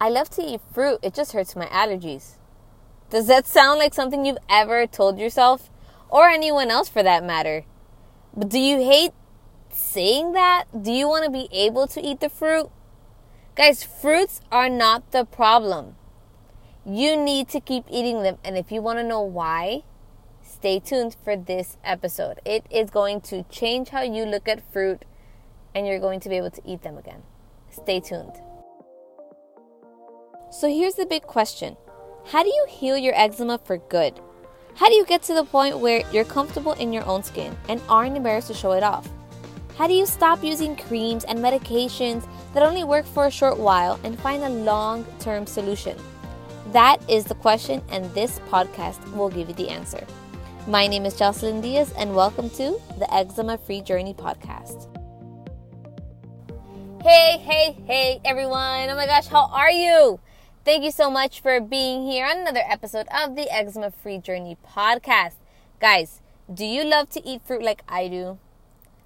I love to eat fruit, it just hurts my allergies. Does that sound like something you've ever told yourself? Or anyone else for that matter? But do you hate saying that? Do you want to be able to eat the fruit? Guys, fruits are not the problem. You need to keep eating them. And if you want to know why, stay tuned for this episode. It is going to change how you look at fruit and you're going to be able to eat them again. Stay tuned. So here's the big question How do you heal your eczema for good? How do you get to the point where you're comfortable in your own skin and aren't embarrassed to show it off? How do you stop using creams and medications that only work for a short while and find a long term solution? That is the question, and this podcast will give you the answer. My name is Jocelyn Diaz, and welcome to the Eczema Free Journey podcast. Hey, hey, hey, everyone! Oh my gosh, how are you? Thank you so much for being here on another episode of the Eczema Free Journey podcast. Guys, do you love to eat fruit like I do?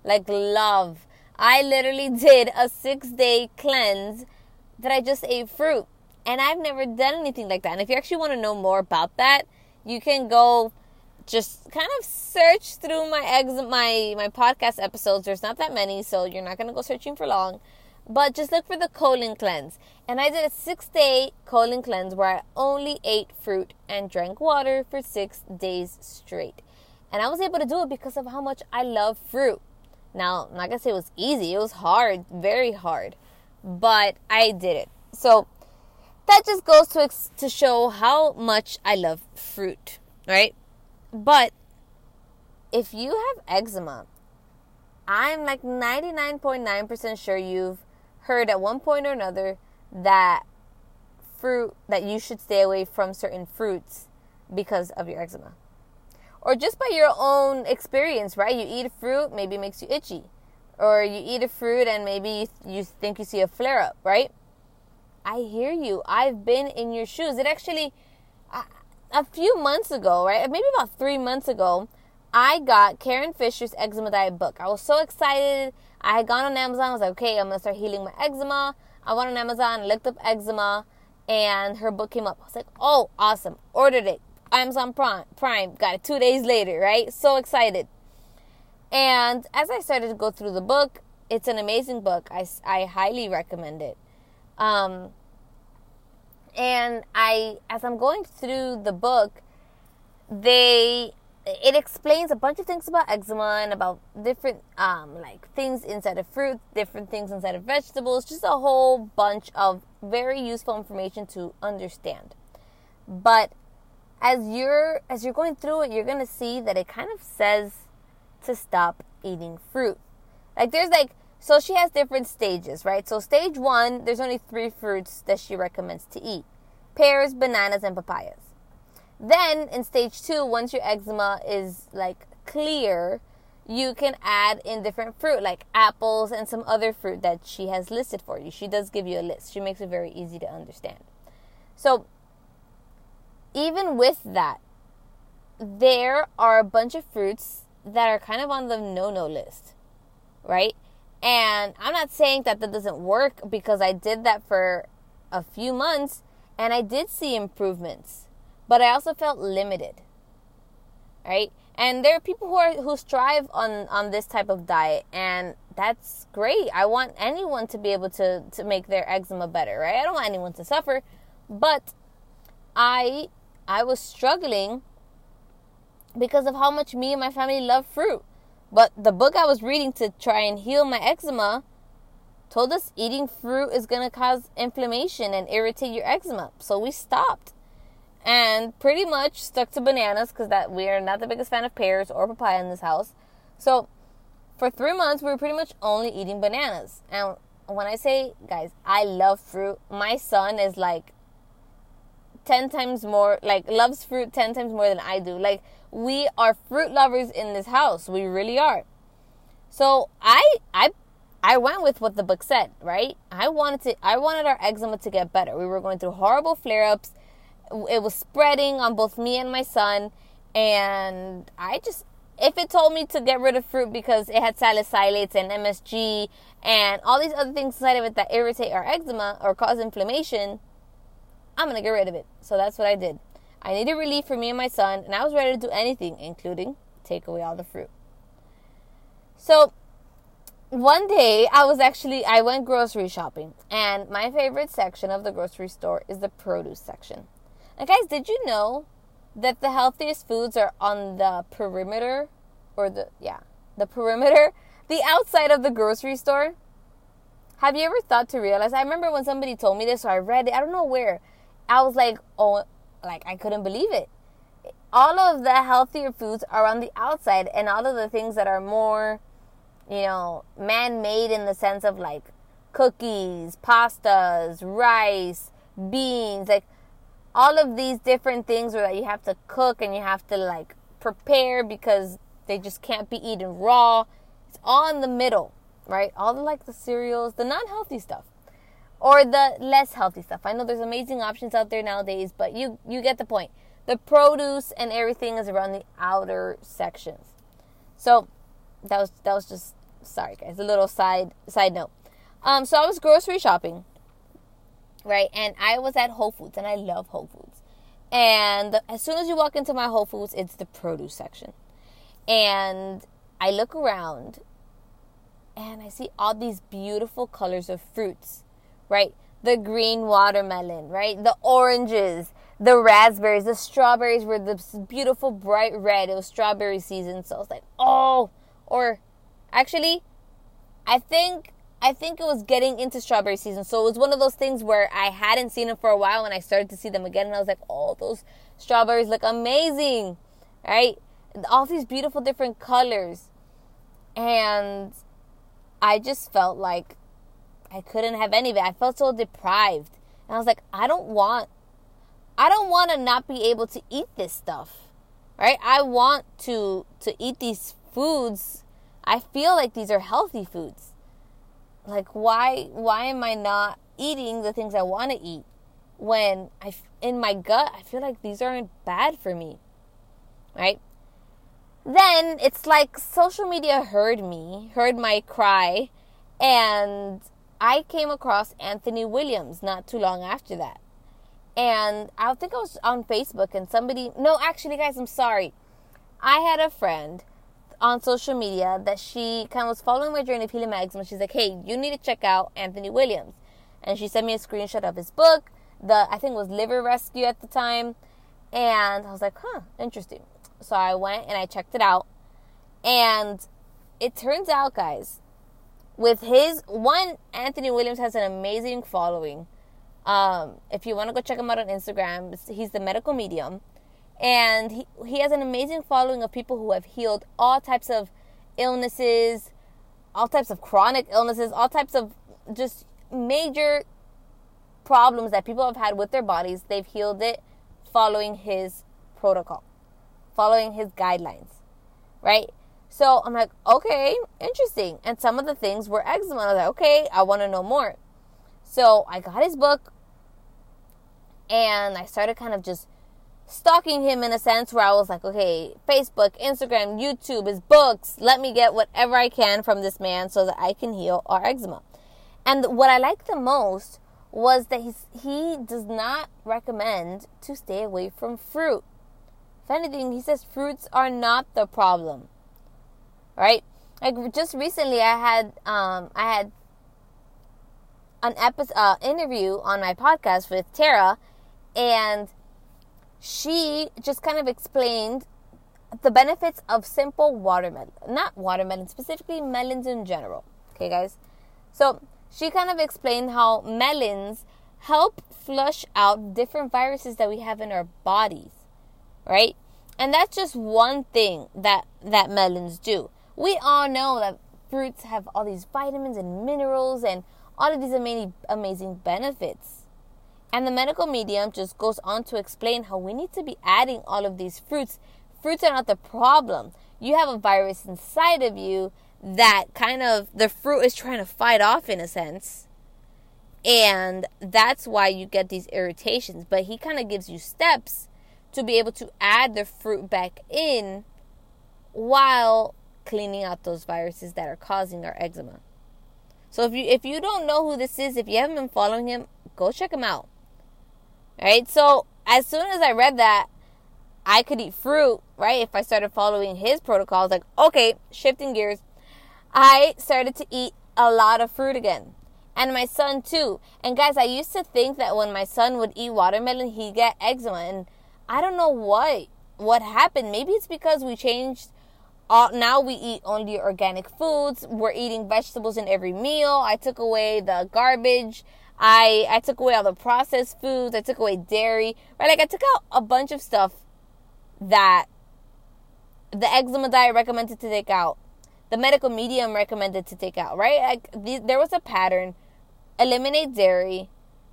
Like, love. I literally did a six day cleanse that I just ate fruit. And I've never done anything like that. And if you actually want to know more about that, you can go just kind of search through my ex my my podcast episodes. There's not that many, so you're not gonna go searching for long. But just look for the colon cleanse. And I did a six day colon cleanse where I only ate fruit and drank water for six days straight. And I was able to do it because of how much I love fruit. Now, I'm not gonna say it was easy, it was hard, very hard. But I did it. So that just goes to, to show how much I love fruit, right? But if you have eczema, I'm like 99.9% sure you've heard at one point or another that fruit that you should stay away from certain fruits because of your eczema. Or just by your own experience, right? You eat a fruit, maybe it makes you itchy. Or you eat a fruit and maybe you, think you see a flare up, right? I hear you. I've been in your shoes. It actually, a few months ago, right? Maybe about three months ago, I got Karen Fischer's eczema diet book. I was so excited. I had gone on Amazon. I was like, okay, I'm gonna start healing my eczema. I went on Amazon, looked up eczema, and her book came up. I was like, oh, awesome. Ordered it. Amazon Prime, Prime. Got it two days later, right? So excited. And as I started to go through the book, it's an amazing book. I, I highly recommend it. Um, and I, as I'm going through the book, they it explains a bunch of things about eczema and about different um, like things inside of fruit, different things inside of vegetables, just a whole bunch of very useful information to understand. But as you're as you're going through it, you're gonna see that it kind of says to stop eating fruit. Like there's like so she has different stages, right? So stage one, there's only three fruits that she recommends to eat: pears, bananas, and papayas. Then in stage two, once your eczema is like clear, you can add in different fruit like apples and some other fruit that she has listed for you. She does give you a list. She makes it very easy to understand. So even with that, there are a bunch of fruits that are kind of on the no-no list, right? And I'm not saying that that doesn't work because I did that for a few months and I did see improvements but I also felt limited. Right? And there are people who are who strive on on this type of diet and that's great. I want anyone to be able to to make their eczema better, right? I don't want anyone to suffer, but I I was struggling because of how much me and my family love fruit. But the book I was reading to try and heal my eczema told us eating fruit is going to cause inflammation and irritate your eczema. So we stopped and pretty much stuck to bananas because that we are not the biggest fan of pears or papaya in this house. So for three months, we were pretty much only eating bananas. And when I say, guys, I love fruit, my son is like 10 times more, like, loves fruit 10 times more than I do. Like, we are fruit lovers in this house. We really are. So I, I, I went with what the book said, right? I wanted to, I wanted our eczema to get better. We were going through horrible flare ups it was spreading on both me and my son and i just if it told me to get rid of fruit because it had salicylates and msg and all these other things inside of it that irritate our eczema or cause inflammation I'm to get rid of it. So that's what I did. I needed relief for me and my son, and I was ready to do anything, including take away all the fruit. So one day I was actually I went grocery shopping and my favorite section of the grocery store is the produce section. Guys, did you know that the healthiest foods are on the perimeter or the yeah, the perimeter, the outside of the grocery store? Have you ever thought to realize? I remember when somebody told me this, so I read it. I don't know where. I was like, oh, like I couldn't believe it. All of the healthier foods are on the outside, and all of the things that are more you know, man made in the sense of like cookies, pastas, rice, beans, like all of these different things where you have to cook and you have to like prepare because they just can't be eaten raw. It's all in the middle, right? All the like the cereals, the non healthy stuff. Or the less healthy stuff. I know there's amazing options out there nowadays, but you you get the point. The produce and everything is around the outer sections. So that was that was just sorry guys, a little side side note. Um, so I was grocery shopping, right? And I was at Whole Foods, and I love Whole Foods. And as soon as you walk into my Whole Foods, it's the produce section. And I look around and I see all these beautiful colors of fruits, right? The green watermelon, right? The oranges, the raspberries, the strawberries were this beautiful bright red. It was strawberry season, so I was like, oh, or actually, I think I think it was getting into strawberry season. So it was one of those things where I hadn't seen them for a while and I started to see them again and I was like, "Oh, those strawberries look amazing." Right? All these beautiful different colors. And I just felt like I couldn't have any of it. I felt so deprived. And I was like, I don't want I don't want to not be able to eat this stuff. Right? I want to to eat these foods. I feel like these are healthy foods. Like why why am I not eating the things I want to eat when I in my gut I feel like these aren't bad for me. Right? Then it's like social media heard me, heard my cry, and I came across Anthony Williams not too long after that and I think I was on Facebook and somebody no actually guys I'm sorry I had a friend on social media that she kind of was following my journey of healing my eczema she's like hey you need to check out Anthony Williams. And she sent me a screenshot of his book the I think was liver rescue at the time and I was like huh interesting. So I went and I checked it out and it turns out guys with his one Anthony Williams has an amazing following. Um, if you want to go check him out on Instagram, he's the medical medium. And he, he has an amazing following of people who have healed all types of illnesses, all types of chronic illnesses, all types of just major problems that people have had with their bodies. They've healed it following his protocol, following his guidelines, right? So I'm like, okay, interesting. And some of the things were eczema. I was like, okay, I want to know more. So I got his book and I started kind of just stalking him in a sense where I was like, okay, Facebook, Instagram, YouTube, his books, let me get whatever I can from this man so that I can heal our eczema. And what I liked the most was that he's, he does not recommend to stay away from fruit. If anything, he says fruits are not the problem. Right? Like just recently, I had um, I had an episode uh, interview on my podcast with Tara, and she just kind of explained the benefits of simple watermelon, not watermelon specifically, melons in general. Okay, guys. So she kind of explained how melons help flush out different viruses that we have in our bodies, right? And that's just one thing that that melons do. We all know that fruits have all these vitamins and minerals and all of these amazing, amazing benefits. And the medical medium just goes on to explain how we need to be adding all of these fruits. Fruits are not the problem. You have a virus inside of you that kind of the fruit is trying to fight off in a sense. And that's why you get these irritations. But he kind of gives you steps to be able to add the fruit back in while cleaning out those viruses that are causing our eczema. So if you if you don't know who this is, if you haven't been following him, go check him out. Right? So as soon as I read that I could eat fruit, right? If I started following his protocols, like, okay, shifting gears, I started to eat a lot of fruit again. And my son too. And guys, I used to think that when my son would eat watermelon, he'd get eczema. And I don't know what what happened. Maybe it's because we changed all, now we eat only organic foods. We're eating vegetables in every meal. I took away the garbage. I I took away all the processed foods. I took away dairy. Right? Like I took out a bunch of stuff that the eczema diet recommended to take out. The medical medium recommended to take out, right? Like the, there was a pattern. Eliminate dairy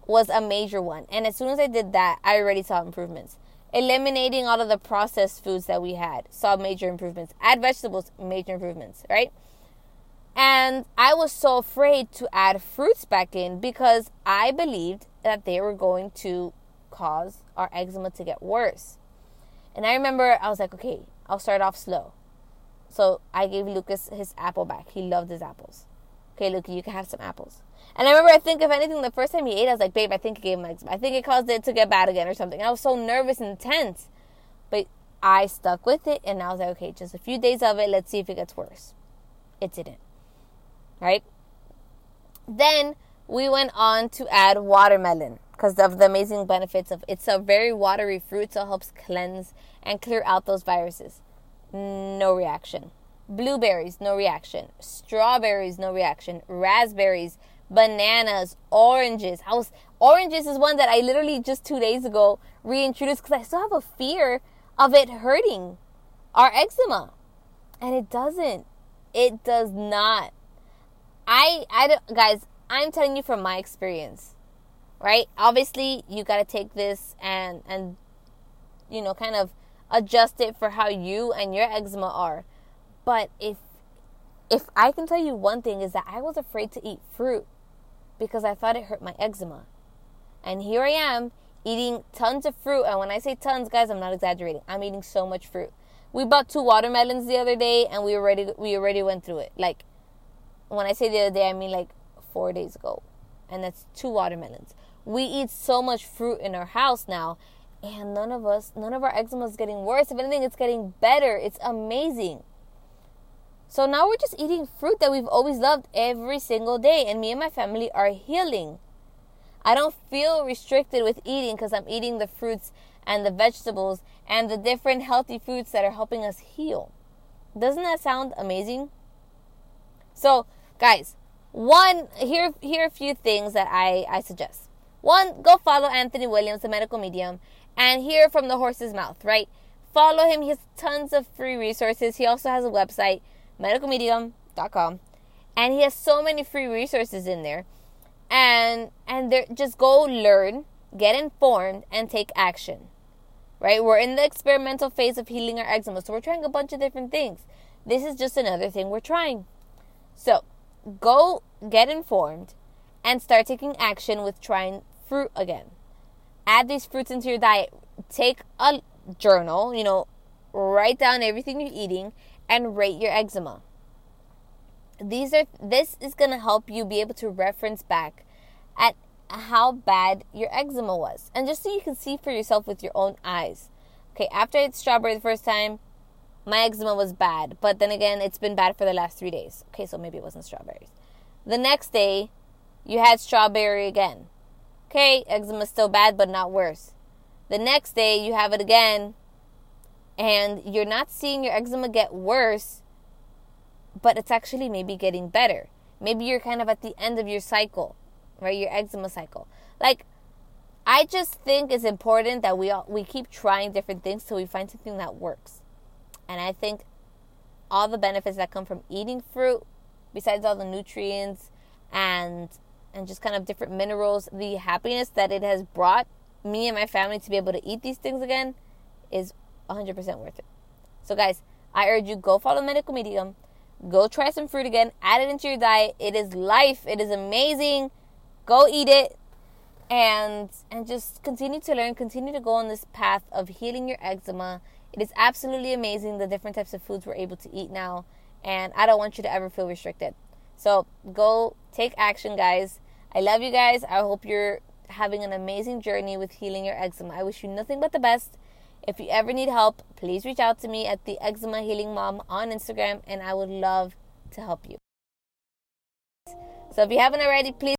was a major one. And as soon as I did that, I already saw improvements. Eliminating all of the processed foods that we had, saw major improvements. Add vegetables, major improvements, right? And I was so afraid to add fruits back in because I believed that they were going to cause our eczema to get worse. And I remember I was like, okay, I'll start off slow. So I gave Lucas his apple back. He loved his apples. Okay, Luke, you can have some apples. And I remember, I think, if anything, the first time he ate, I was like, babe, I think it gave him eczema. I think it caused it to get bad again or something. I was so nervous and tense. But I stuck with it and I was like, okay, just a few days of it. Let's see if it gets worse. It didn't. Right? Then we went on to add watermelon because of the amazing benefits of it's a very watery fruit, so it helps cleanse and clear out those viruses. No reaction. Blueberries, no reaction. Strawberries, no reaction. Raspberries, bananas, oranges. I was oranges is one that I literally just two days ago reintroduced because I still have a fear of it hurting our eczema, and it doesn't. It does not. I I don't, guys. I'm telling you from my experience, right? Obviously, you got to take this and and you know kind of adjust it for how you and your eczema are. But if if I can tell you one thing is that I was afraid to eat fruit because I thought it hurt my eczema. And here I am eating tons of fruit. And when I say tons, guys, I'm not exaggerating. I'm eating so much fruit. We bought two watermelons the other day and we already we already went through it. Like when I say the other day, I mean like 4 days ago. And that's two watermelons. We eat so much fruit in our house now and none of us none of our eczema is getting worse. If anything, it's getting better. It's amazing. So now we're just eating fruit that we've always loved every single day, and me and my family are healing. I don't feel restricted with eating because I'm eating the fruits and the vegetables and the different healthy foods that are helping us heal. Doesn't that sound amazing? So, guys, one here here are a few things that I, I suggest. One, go follow Anthony Williams, the medical medium, and hear from the horse's mouth, right? Follow him. He has tons of free resources. He also has a website medicalmedium.com and he has so many free resources in there and and there just go learn get informed and take action right we're in the experimental phase of healing our eczema so we're trying a bunch of different things this is just another thing we're trying so go get informed and start taking action with trying fruit again add these fruits into your diet take a journal you know write down everything you're eating and rate your eczema. These are this is going to help you be able to reference back at how bad your eczema was. And just so you can see for yourself with your own eyes. Okay, after I ate strawberry the first time, my eczema was bad, but then again, it's been bad for the last 3 days. Okay, so maybe it wasn't strawberries. The next day, you had strawberry again. Okay, eczema still bad but not worse. The next day, you have it again and you're not seeing your eczema get worse, but it's actually maybe getting better. Maybe you're kind of at the end of your cycle, right? Your eczema cycle. Like, I just think it's important that we all, we keep trying different things till we find something that works. And I think all the benefits that come from eating fruit, besides all the nutrients and and just kind of different minerals, the happiness that it has brought me and my family to be able to eat these things again is 100% worth it. So, guys, I urge you go follow Medical Medium, go try some fruit again, add it into your diet. It is life. It is amazing. Go eat it and and just continue to learn, continue to go on this path of healing your eczema. It is absolutely amazing the different types of foods we're able to eat now, and I don't want you to ever feel restricted. So, go take action, guys. I love you guys. I hope you're having an amazing journey with healing your eczema. I wish you nothing but the best. If you ever need help, please reach out to me at the Eczema Healing Mom on Instagram, and I would love to help you. So if you haven't already, please